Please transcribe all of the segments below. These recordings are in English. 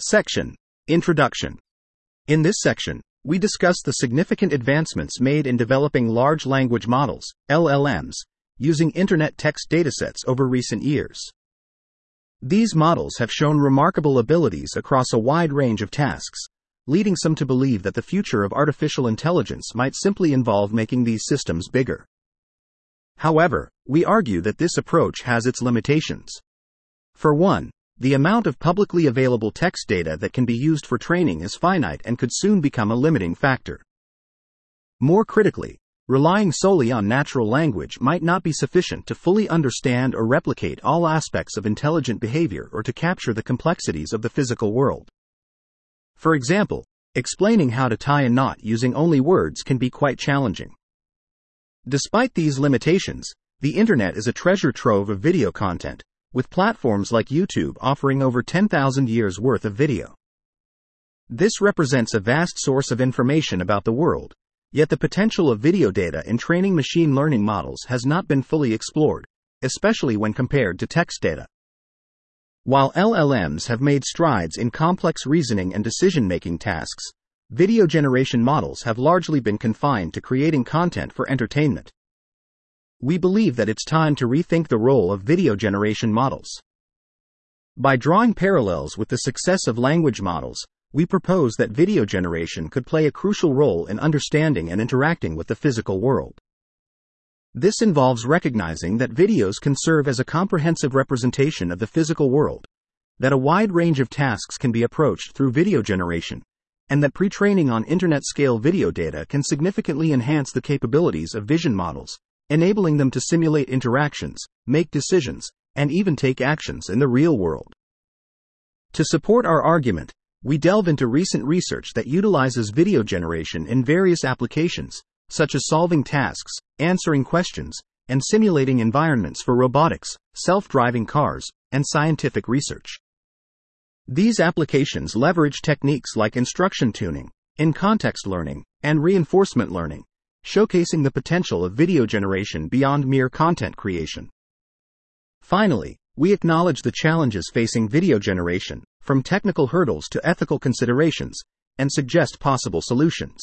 Section Introduction. In this section, we discuss the significant advancements made in developing large language models, LLMs, using Internet text datasets over recent years. These models have shown remarkable abilities across a wide range of tasks, leading some to believe that the future of artificial intelligence might simply involve making these systems bigger. However, we argue that this approach has its limitations. For one, the amount of publicly available text data that can be used for training is finite and could soon become a limiting factor. More critically, relying solely on natural language might not be sufficient to fully understand or replicate all aspects of intelligent behavior or to capture the complexities of the physical world. For example, explaining how to tie a knot using only words can be quite challenging. Despite these limitations, the internet is a treasure trove of video content, with platforms like YouTube offering over 10,000 years worth of video. This represents a vast source of information about the world, yet the potential of video data in training machine learning models has not been fully explored, especially when compared to text data. While LLMs have made strides in complex reasoning and decision making tasks, video generation models have largely been confined to creating content for entertainment we believe that it's time to rethink the role of video generation models. By drawing parallels with the success of language models, we propose that video generation could play a crucial role in understanding and interacting with the physical world. This involves recognizing that videos can serve as a comprehensive representation of the physical world, that a wide range of tasks can be approached through video generation, and that pre training on internet scale video data can significantly enhance the capabilities of vision models, enabling them to simulate interactions, make decisions, and even take actions in the real world. To support our argument, we delve into recent research that utilizes video generation in various applications, such as solving tasks, answering questions, and simulating environments for robotics, self driving cars, and scientific research. These applications leverage techniques like instruction tuning, in context learning, and reinforcement learning, showcasing the potential of video generation beyond mere content creation. Finally, we acknowledge the challenges facing video generation, from technical hurdles to ethical considerations, and suggest possible solutions.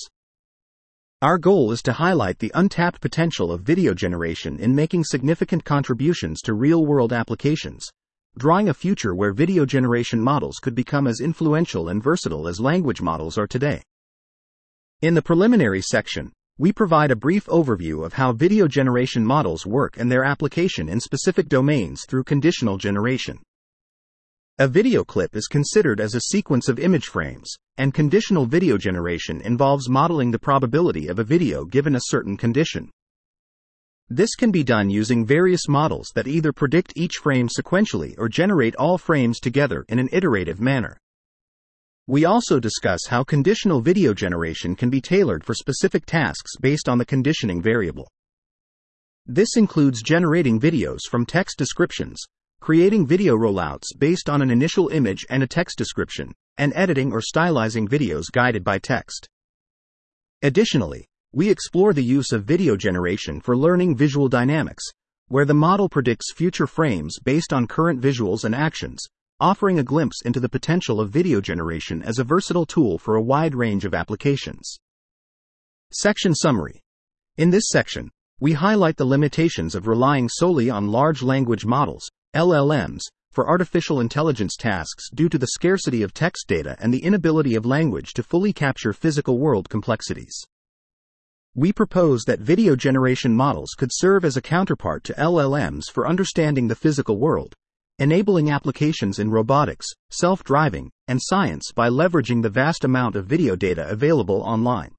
Our goal is to highlight the untapped potential of video generation in making significant contributions to real world applications, drawing a future where video generation models could become as influential and versatile as language models are today. In the preliminary section, we provide a brief overview of how video generation models work and their application in specific domains through conditional generation. A video clip is considered as a sequence of image frames, and conditional video generation involves modeling the probability of a video given a certain condition. This can be done using various models that either predict each frame sequentially or generate all frames together in an iterative manner. We also discuss how conditional video generation can be tailored for specific tasks based on the conditioning variable. This includes generating videos from text descriptions, creating video rollouts based on an initial image and a text description, and editing or stylizing videos guided by text. Additionally, we explore the use of video generation for learning visual dynamics, where the model predicts future frames based on current visuals and actions, offering a glimpse into the potential of video generation as a versatile tool for a wide range of applications. Section Summary In this section, we highlight the limitations of relying solely on large language models, LLMs, for artificial intelligence tasks due to the scarcity of text data and the inability of language to fully capture physical world complexities. We propose that video generation models could serve as a counterpart to LLMs for understanding the physical world, enabling applications in robotics, self driving, and science by leveraging the vast amount of video data available online.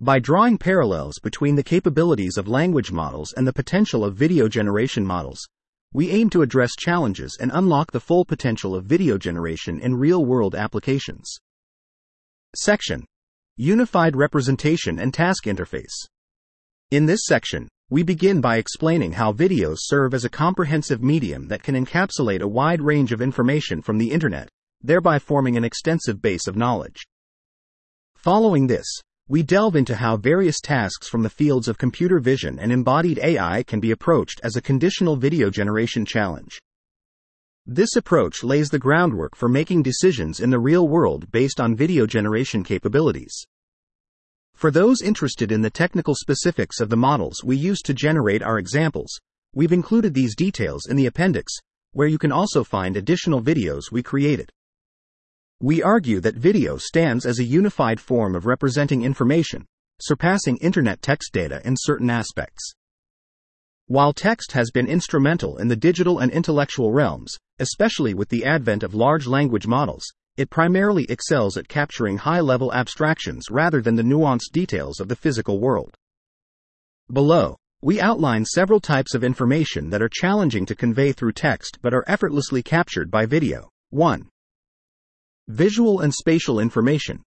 By drawing parallels between the capabilities of language models and the potential of video generation models, we aim to address challenges and unlock the full potential of video generation in real world applications. Section Unified Representation and Task Interface. In this section, we begin by explaining how videos serve as a comprehensive medium that can encapsulate a wide range of information from the internet, thereby forming an extensive base of knowledge. Following this, we delve into how various tasks from the fields of computer vision and embodied AI can be approached as a conditional video generation challenge. This approach lays the groundwork for making decisions in the real world based on video generation capabilities. For those interested in the technical specifics of the models we use to generate our examples, we've included these details in the appendix, where you can also find additional videos we created. We argue that video stands as a unified form of representing information, surpassing internet text data in certain aspects. While text has been instrumental in the digital and intellectual realms, especially with the advent of large language models, it primarily excels at capturing high level abstractions rather than the nuanced details of the physical world. Below, we outline several types of information that are challenging to convey through text but are effortlessly captured by video. 1. Visual and spatial information.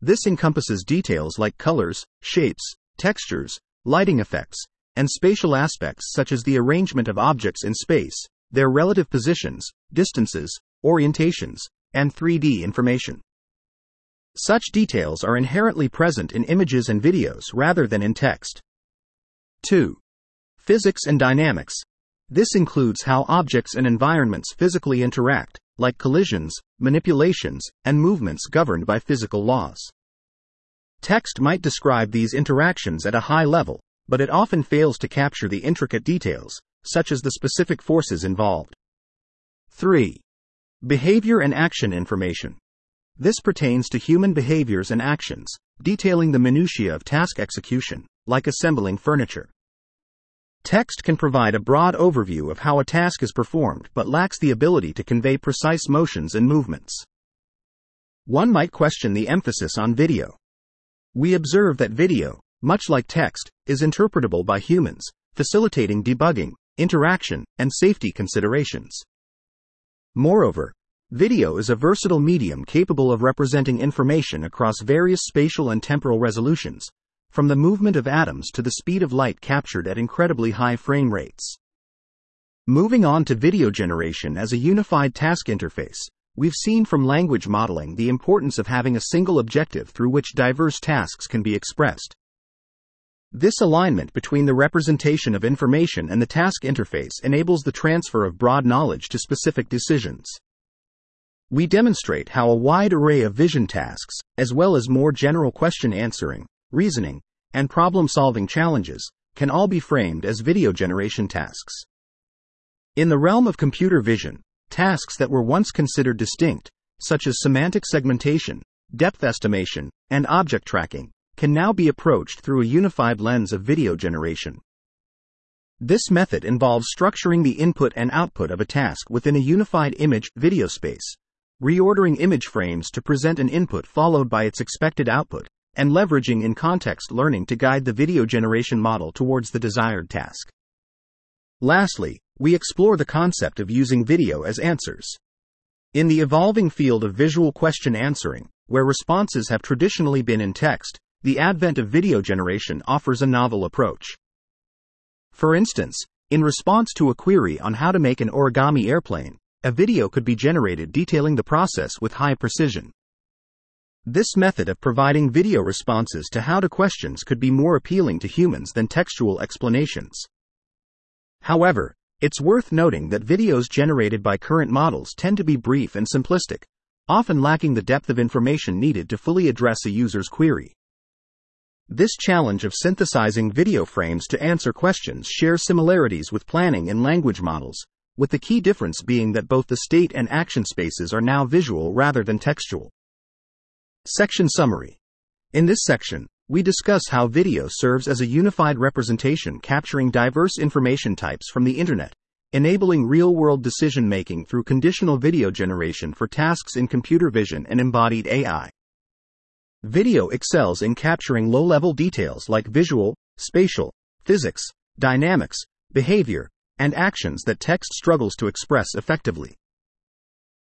This encompasses details like colors, shapes, textures, lighting effects, and spatial aspects such as the arrangement of objects in space, their relative positions, distances, orientations, and 3D information. Such details are inherently present in images and videos rather than in text. 2. Physics and dynamics. This includes how objects and environments physically interact, like collisions, manipulations, and movements governed by physical laws. Text might describe these interactions at a high level, but it often fails to capture the intricate details, such as the specific forces involved. 3. Behavior and action information. This pertains to human behaviors and actions, detailing the minutiae of task execution, like assembling furniture. Text can provide a broad overview of how a task is performed but lacks the ability to convey precise motions and movements. One might question the emphasis on video. We observe that video, much like text, is interpretable by humans, facilitating debugging, interaction, and safety considerations. Moreover, video is a versatile medium capable of representing information across various spatial and temporal resolutions, from the movement of atoms to the speed of light captured at incredibly high frame rates. Moving on to video generation as a unified task interface, we've seen from language modeling the importance of having a single objective through which diverse tasks can be expressed. This alignment between the representation of information and the task interface enables the transfer of broad knowledge to specific decisions. We demonstrate how a wide array of vision tasks, as well as more general question answering, reasoning, and problem solving challenges can all be framed as video generation tasks. In the realm of computer vision, tasks that were once considered distinct, such as semantic segmentation, depth estimation, and object tracking, can now be approached through a unified lens of video generation. This method involves structuring the input and output of a task within a unified image video space, reordering image frames to present an input followed by its expected output, and leveraging in context learning to guide the video generation model towards the desired task. Lastly, we explore the concept of using video as answers. In the evolving field of visual question answering, where responses have traditionally been in text, the advent of video generation offers a novel approach. For instance, in response to a query on how to make an origami airplane, a video could be generated detailing the process with high precision. This method of providing video responses to how to questions could be more appealing to humans than textual explanations. However, it's worth noting that videos generated by current models tend to be brief and simplistic, often lacking the depth of information needed to fully address a user's query. This challenge of synthesizing video frames to answer questions shares similarities with planning in language models, with the key difference being that both the state and action spaces are now visual rather than textual. Section Summary In this section, we discuss how video serves as a unified representation capturing diverse information types from the Internet, enabling real world decision making through conditional video generation for tasks in computer vision and embodied AI. Video excels in capturing low level details like visual, spatial, physics, dynamics, behavior, and actions that text struggles to express effectively.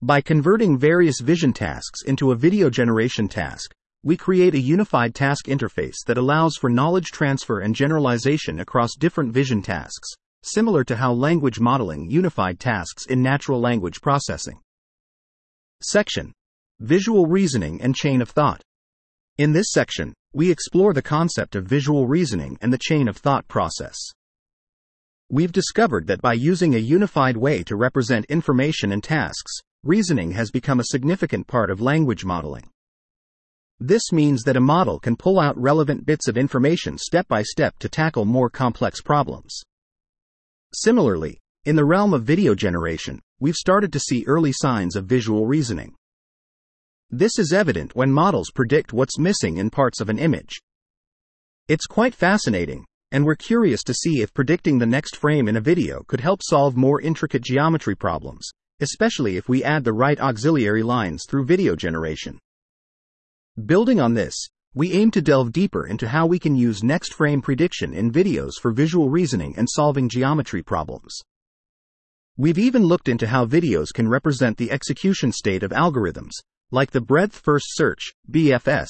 By converting various vision tasks into a video generation task, we create a unified task interface that allows for knowledge transfer and generalization across different vision tasks, similar to how language modeling unified tasks in natural language processing. Section Visual Reasoning and Chain of Thought. In this section, we explore the concept of visual reasoning and the chain of thought process. We've discovered that by using a unified way to represent information and tasks, reasoning has become a significant part of language modeling. This means that a model can pull out relevant bits of information step by step to tackle more complex problems. Similarly, in the realm of video generation, we've started to see early signs of visual reasoning. This is evident when models predict what's missing in parts of an image. It's quite fascinating, and we're curious to see if predicting the next frame in a video could help solve more intricate geometry problems, especially if we add the right auxiliary lines through video generation. Building on this, we aim to delve deeper into how we can use next frame prediction in videos for visual reasoning and solving geometry problems. We've even looked into how videos can represent the execution state of algorithms, like the breadth first search, BFS,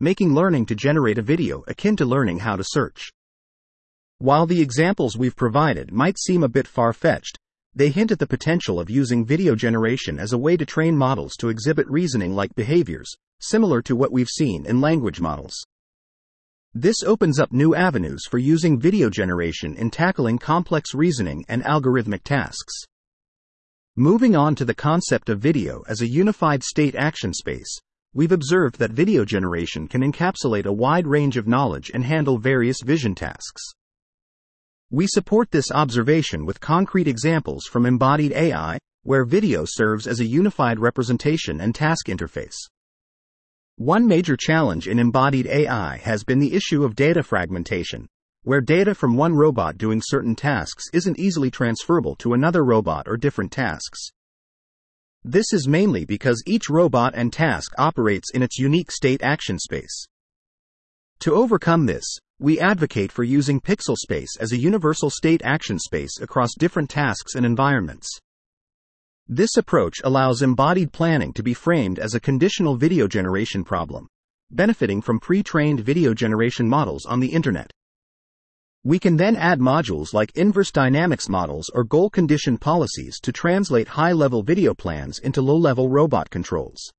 making learning to generate a video akin to learning how to search. While the examples we've provided might seem a bit far fetched, they hint at the potential of using video generation as a way to train models to exhibit reasoning like behaviors, similar to what we've seen in language models. This opens up new avenues for using video generation in tackling complex reasoning and algorithmic tasks. Moving on to the concept of video as a unified state action space, we've observed that video generation can encapsulate a wide range of knowledge and handle various vision tasks. We support this observation with concrete examples from embodied AI, where video serves as a unified representation and task interface. One major challenge in embodied AI has been the issue of data fragmentation, where data from one robot doing certain tasks isn't easily transferable to another robot or different tasks. This is mainly because each robot and task operates in its unique state action space. To overcome this, we advocate for using pixel space as a universal state action space across different tasks and environments. This approach allows embodied planning to be framed as a conditional video generation problem, benefiting from pre trained video generation models on the internet. We can then add modules like inverse dynamics models or goal condition policies to translate high level video plans into low level robot controls.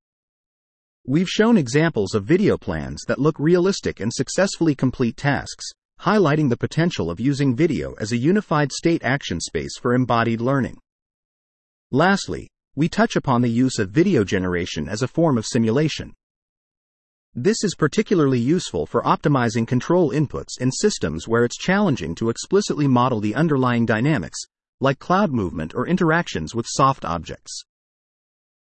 We've shown examples of video plans that look realistic and successfully complete tasks, highlighting the potential of using video as a unified state action space for embodied learning. Lastly, we touch upon the use of video generation as a form of simulation. This is particularly useful for optimizing control inputs in systems where it's challenging to explicitly model the underlying dynamics, like cloud movement or interactions with soft objects.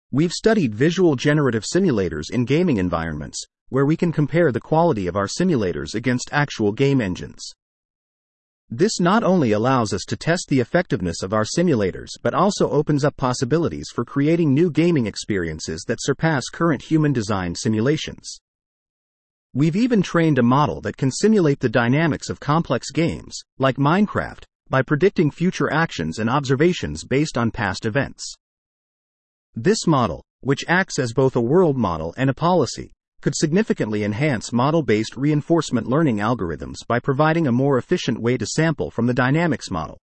We've studied visual generative simulators in gaming environments, where we can compare the quality of our simulators against actual game engines. This not only allows us to test the effectiveness of our simulators but also opens up possibilities for creating new gaming experiences that surpass current human designed simulations. We've even trained a model that can simulate the dynamics of complex games, like Minecraft, by predicting future actions and observations based on past events. This model, which acts as both a world model and a policy, could significantly enhance model based reinforcement learning algorithms by providing a more efficient way to sample from the dynamics model.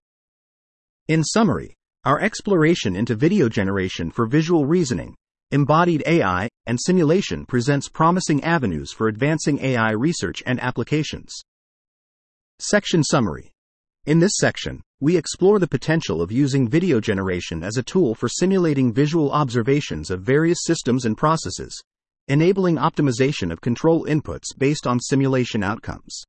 In summary, our exploration into video generation for visual reasoning Embodied AI and simulation presents promising avenues for advancing AI research and applications. Section Summary In this section, we explore the potential of using video generation as a tool for simulating visual observations of various systems and processes, enabling optimization of control inputs based on simulation outcomes.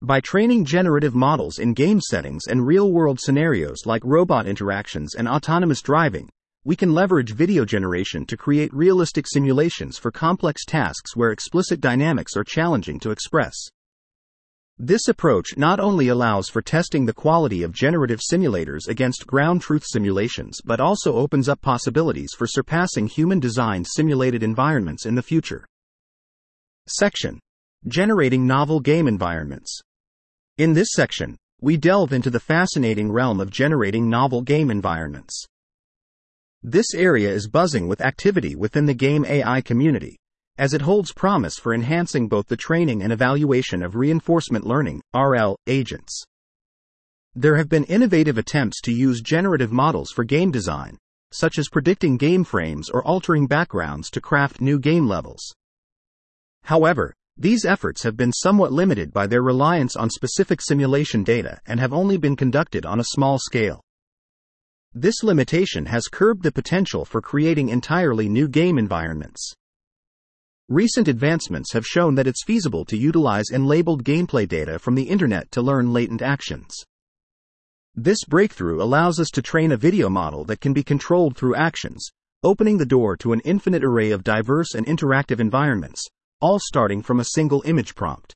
By training generative models in game settings and real world scenarios like robot interactions and autonomous driving, we can leverage video generation to create realistic simulations for complex tasks where explicit dynamics are challenging to express. This approach not only allows for testing the quality of generative simulators against ground truth simulations but also opens up possibilities for surpassing human designed simulated environments in the future. Section Generating Novel Game Environments. In this section, we delve into the fascinating realm of generating novel game environments. This area is buzzing with activity within the game AI community, as it holds promise for enhancing both the training and evaluation of reinforcement learning RL agents. There have been innovative attempts to use generative models for game design, such as predicting game frames or altering backgrounds to craft new game levels. However, These efforts have been somewhat limited by their reliance on specific simulation data and have only been conducted on a small scale. This limitation has curbed the potential for creating entirely new game environments. Recent advancements have shown that it's feasible to utilize unlabeled gameplay data from the internet to learn latent actions. This breakthrough allows us to train a video model that can be controlled through actions, opening the door to an infinite array of diverse and interactive environments, all starting from a single image prompt.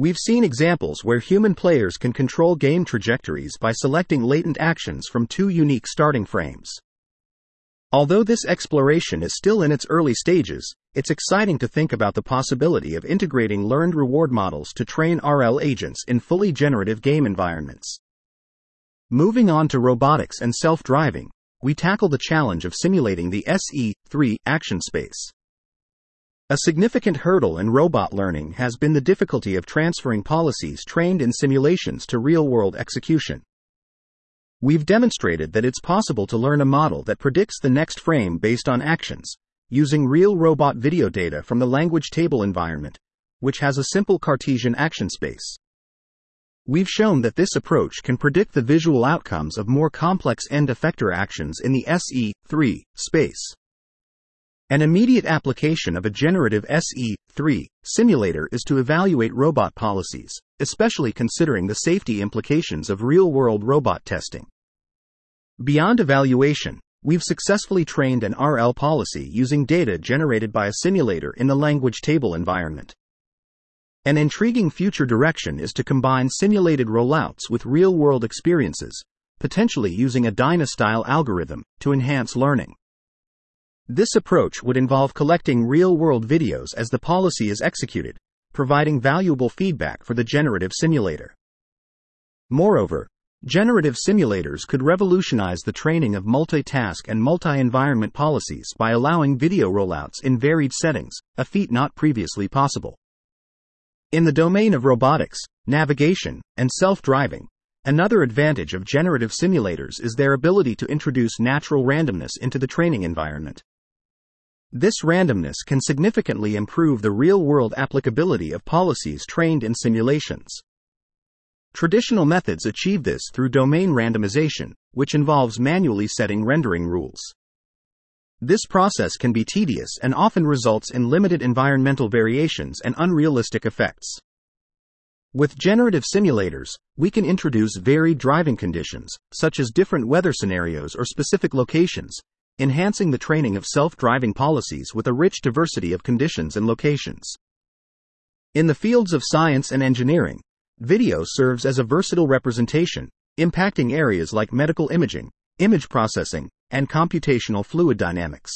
We've seen examples where human players can control game trajectories by selecting latent actions from two unique starting frames. Although this exploration is still in its early stages, it's exciting to think about the possibility of integrating learned reward models to train RL agents in fully generative game environments. Moving on to robotics and self driving, we tackle the challenge of simulating the SE3 action space. A significant hurdle in robot learning has been the difficulty of transferring policies trained in simulations to real world execution. We've demonstrated that it's possible to learn a model that predicts the next frame based on actions, using real robot video data from the language table environment, which has a simple Cartesian action space. We've shown that this approach can predict the visual outcomes of more complex end effector actions in the SE3 space. An immediate application of a generative SE3 simulator is to evaluate robot policies, especially considering the safety implications of real world robot testing. Beyond evaluation, we've successfully trained an RL policy using data generated by a simulator in the language table environment. An intriguing future direction is to combine simulated rollouts with real world experiences, potentially using a Dyna style algorithm to enhance learning. This approach would involve collecting real world videos as the policy is executed, providing valuable feedback for the generative simulator. Moreover, generative simulators could revolutionize the training of multitask and multi environment policies by allowing video rollouts in varied settings, a feat not previously possible. In the domain of robotics, navigation, and self driving, another advantage of generative simulators is their ability to introduce natural randomness into the training environment. This randomness can significantly improve the real world applicability of policies trained in simulations. Traditional methods achieve this through domain randomization, which involves manually setting rendering rules. This process can be tedious and often results in limited environmental variations and unrealistic effects. With generative simulators, we can introduce varied driving conditions, such as different weather scenarios or specific locations, enhancing the training of self driving policies with a rich diversity of conditions and locations. In the fields of science and engineering, video serves as a versatile representation, impacting areas like medical imaging, image processing, and computational fluid dynamics.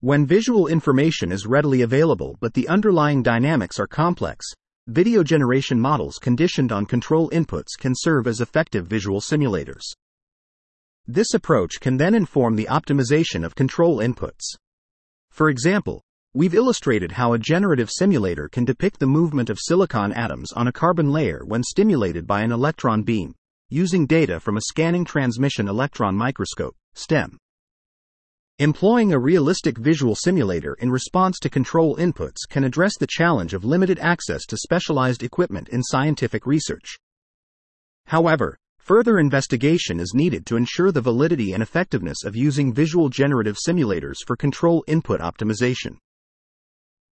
When visual information is readily available but the underlying dynamics are complex, video generation models conditioned on control inputs can serve as effective visual simulators. This approach can then inform the optimization of control inputs. For example, we've illustrated how a generative simulator can depict the movement of silicon atoms on a carbon layer when stimulated by an electron beam using data from a scanning transmission electron microscope, STEM. Employing a realistic visual simulator in response to control inputs can address the challenge of limited access to specialized equipment in scientific research. However, further investigation is needed to ensure the validity and effectiveness of using visual generative simulators for control input optimization.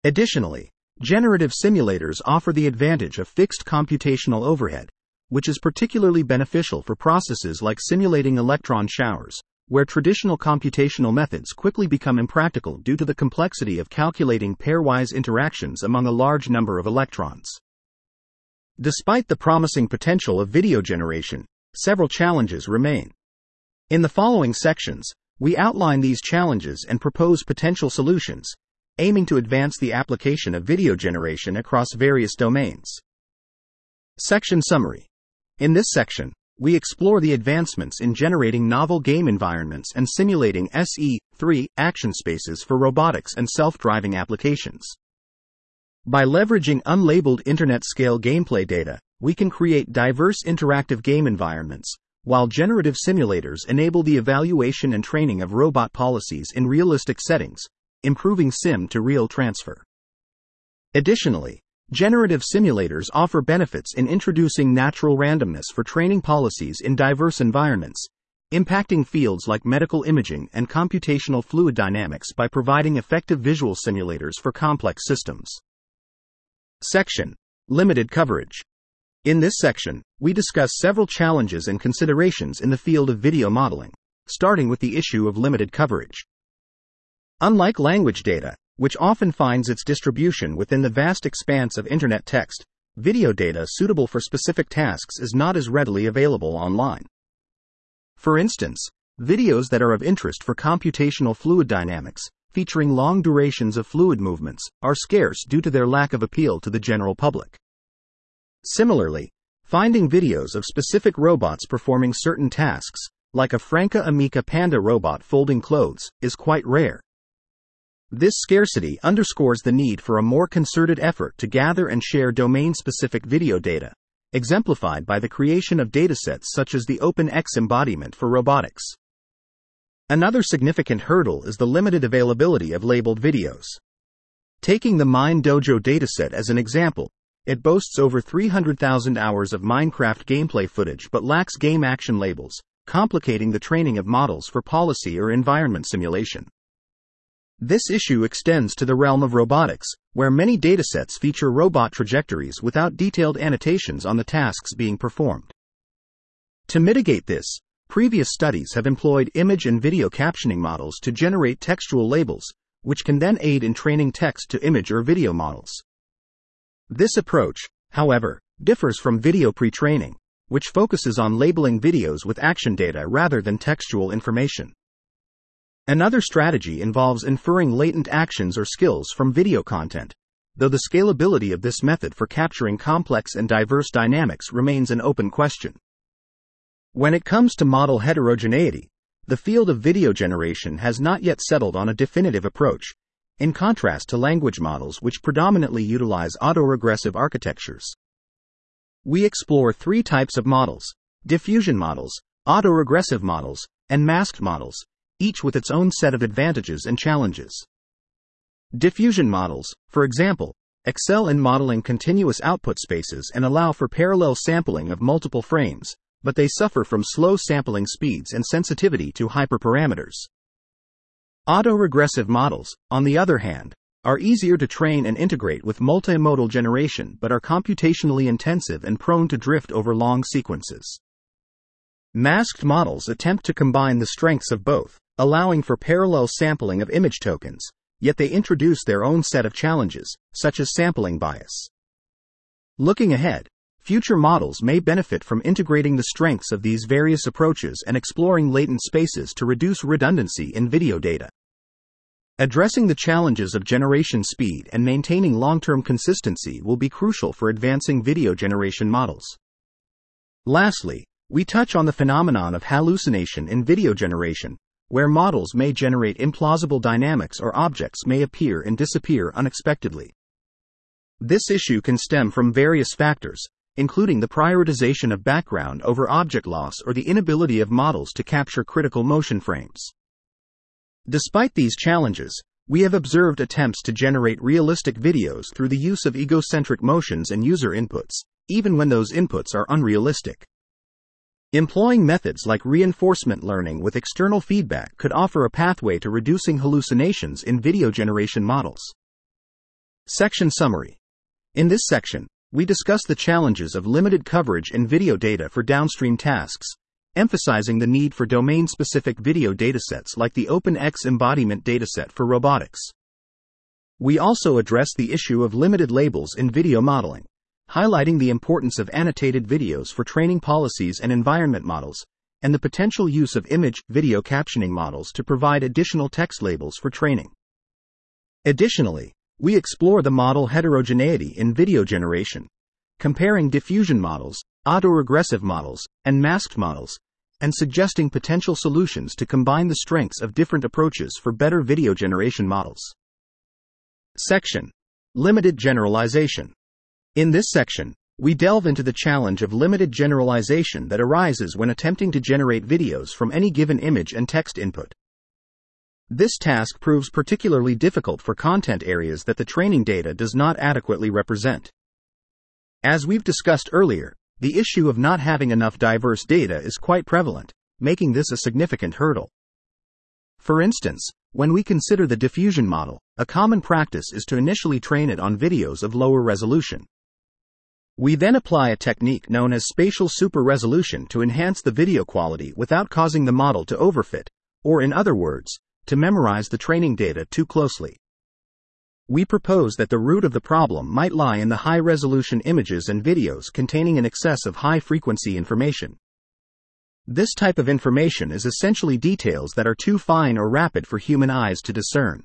Additionally, generative simulators offer the advantage of fixed computational overhead, which is particularly beneficial for processes like simulating electron showers, where traditional computational methods quickly become impractical due to the complexity of calculating pairwise interactions among a large number of electrons. Despite the promising potential of video generation, several challenges remain. In the following sections, we outline these challenges and propose potential solutions, aiming to advance the application of video generation across various domains. Section Summary in this section, we explore the advancements in generating novel game environments and simulating SE3 action spaces for robotics and self driving applications. By leveraging unlabeled internet scale gameplay data, we can create diverse interactive game environments, while generative simulators enable the evaluation and training of robot policies in realistic settings, improving sim to real transfer. Additionally, generative simulators offer benefits in introducing natural randomness for training policies in diverse environments, impacting fields like medical imaging and computational fluid dynamics by providing effective visual simulators for complex systems. Section Limited Coverage. In this section, we discuss several challenges and considerations in the field of video modeling, starting with the issue of limited coverage. Unlike language data, which often finds its distribution within the vast expanse of internet text, video data suitable for specific tasks is not as readily available online. For instance, videos that are of interest for computational fluid dynamics, featuring long durations of fluid movements, are scarce due to their lack of appeal to the general public. Similarly, finding videos of specific robots performing certain tasks, like a Franka Emika Panda robot folding clothes, is quite rare. This scarcity underscores the need for a more concerted effort to gather and share domain specific video data, exemplified by the creation of datasets such as the OpenX embodiment for robotics. Another significant hurdle is the limited availability of labeled videos. Taking the MineDojo dataset as an example, it boasts over 300,000 hours of Minecraft gameplay footage but lacks game action labels, complicating the training of models for policy or environment simulation. This issue extends to the realm of robotics, where many datasets feature robot trajectories without detailed annotations on the tasks being performed. To mitigate this, previous studies have employed image and video captioning models to generate textual labels, which can then aid in training text to image or video models. This approach, however, differs from video pre training, which focuses on labeling videos with action data rather than textual information. Another strategy involves inferring latent actions or skills from video content, though the scalability of this method for capturing complex and diverse dynamics remains an open question. When it comes to model heterogeneity, the field of video generation has not yet settled on a definitive approach, in contrast to language models which predominantly utilize autoregressive architectures. We explore three types of models diffusion models, autoregressive models, and masked models, each with its own set of advantages and challenges. Diffusion models, for example, excel in modeling continuous output spaces and allow for parallel sampling of multiple frames, but they suffer from slow sampling speeds and sensitivity to hyperparameters. Autoregressive models, on the other hand, are easier to train and integrate with multimodal generation but are computationally intensive and prone to drift over long sequences. Masked models attempt to combine the strengths of both, allowing for parallel sampling of image tokens, yet they introduce their own set of challenges, such as sampling bias. Looking ahead, future models may benefit from integrating the strengths of these various approaches and exploring latent spaces to reduce redundancy in video data. Addressing the challenges of generation speed and maintaining long term consistency will be crucial for advancing video generation models. Lastly, we touch on the phenomenon of hallucination in video generation, where models may generate implausible dynamics or objects may appear and disappear unexpectedly. This issue can stem from various factors, including the prioritization of background over object loss or the inability of models to capture critical motion frames. Despite these challenges, we have observed attempts to generate realistic videos through the use of egocentric motions and user inputs, even when those inputs are unrealistic. Employing methods like reinforcement learning with external feedback could offer a pathway to reducing hallucinations in video generation models. Section Summary In this section, we discuss the challenges of limited coverage in video data for downstream tasks, emphasizing the need for domain specific video datasets like the OpenX embodiment dataset for robotics. We also address the issue of limited labels in video modeling highlighting the importance of annotated videos for training policies and environment models, and the potential use of image video captioning models to provide additional text labels for training. Additionally, we explore the model heterogeneity in video generation, comparing diffusion models, autoregressive models, and masked models, and suggesting potential solutions to combine the strengths of different approaches for better video generation models. Section Limited Generalization in this section, we delve into the challenge of limited generalization that arises when attempting to generate videos from any given image and text input. This task proves particularly difficult for content areas that the training data does not adequately represent. As we've discussed earlier, the issue of not having enough diverse data is quite prevalent, making this a significant hurdle. For instance, when we consider the diffusion model, a common practice is to initially train it on videos of lower resolution. We then apply a technique known as spatial super resolution to enhance the video quality without causing the model to overfit, or in other words, to memorize the training data too closely. We propose that the root of the problem might lie in the high resolution images and videos containing an excess of high frequency information. This type of information is essentially details that are too fine or rapid for human eyes to discern.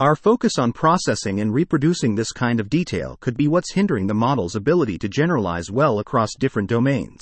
Our focus on processing and reproducing this kind of detail could be what's hindering the model's ability to generalize well across different domains.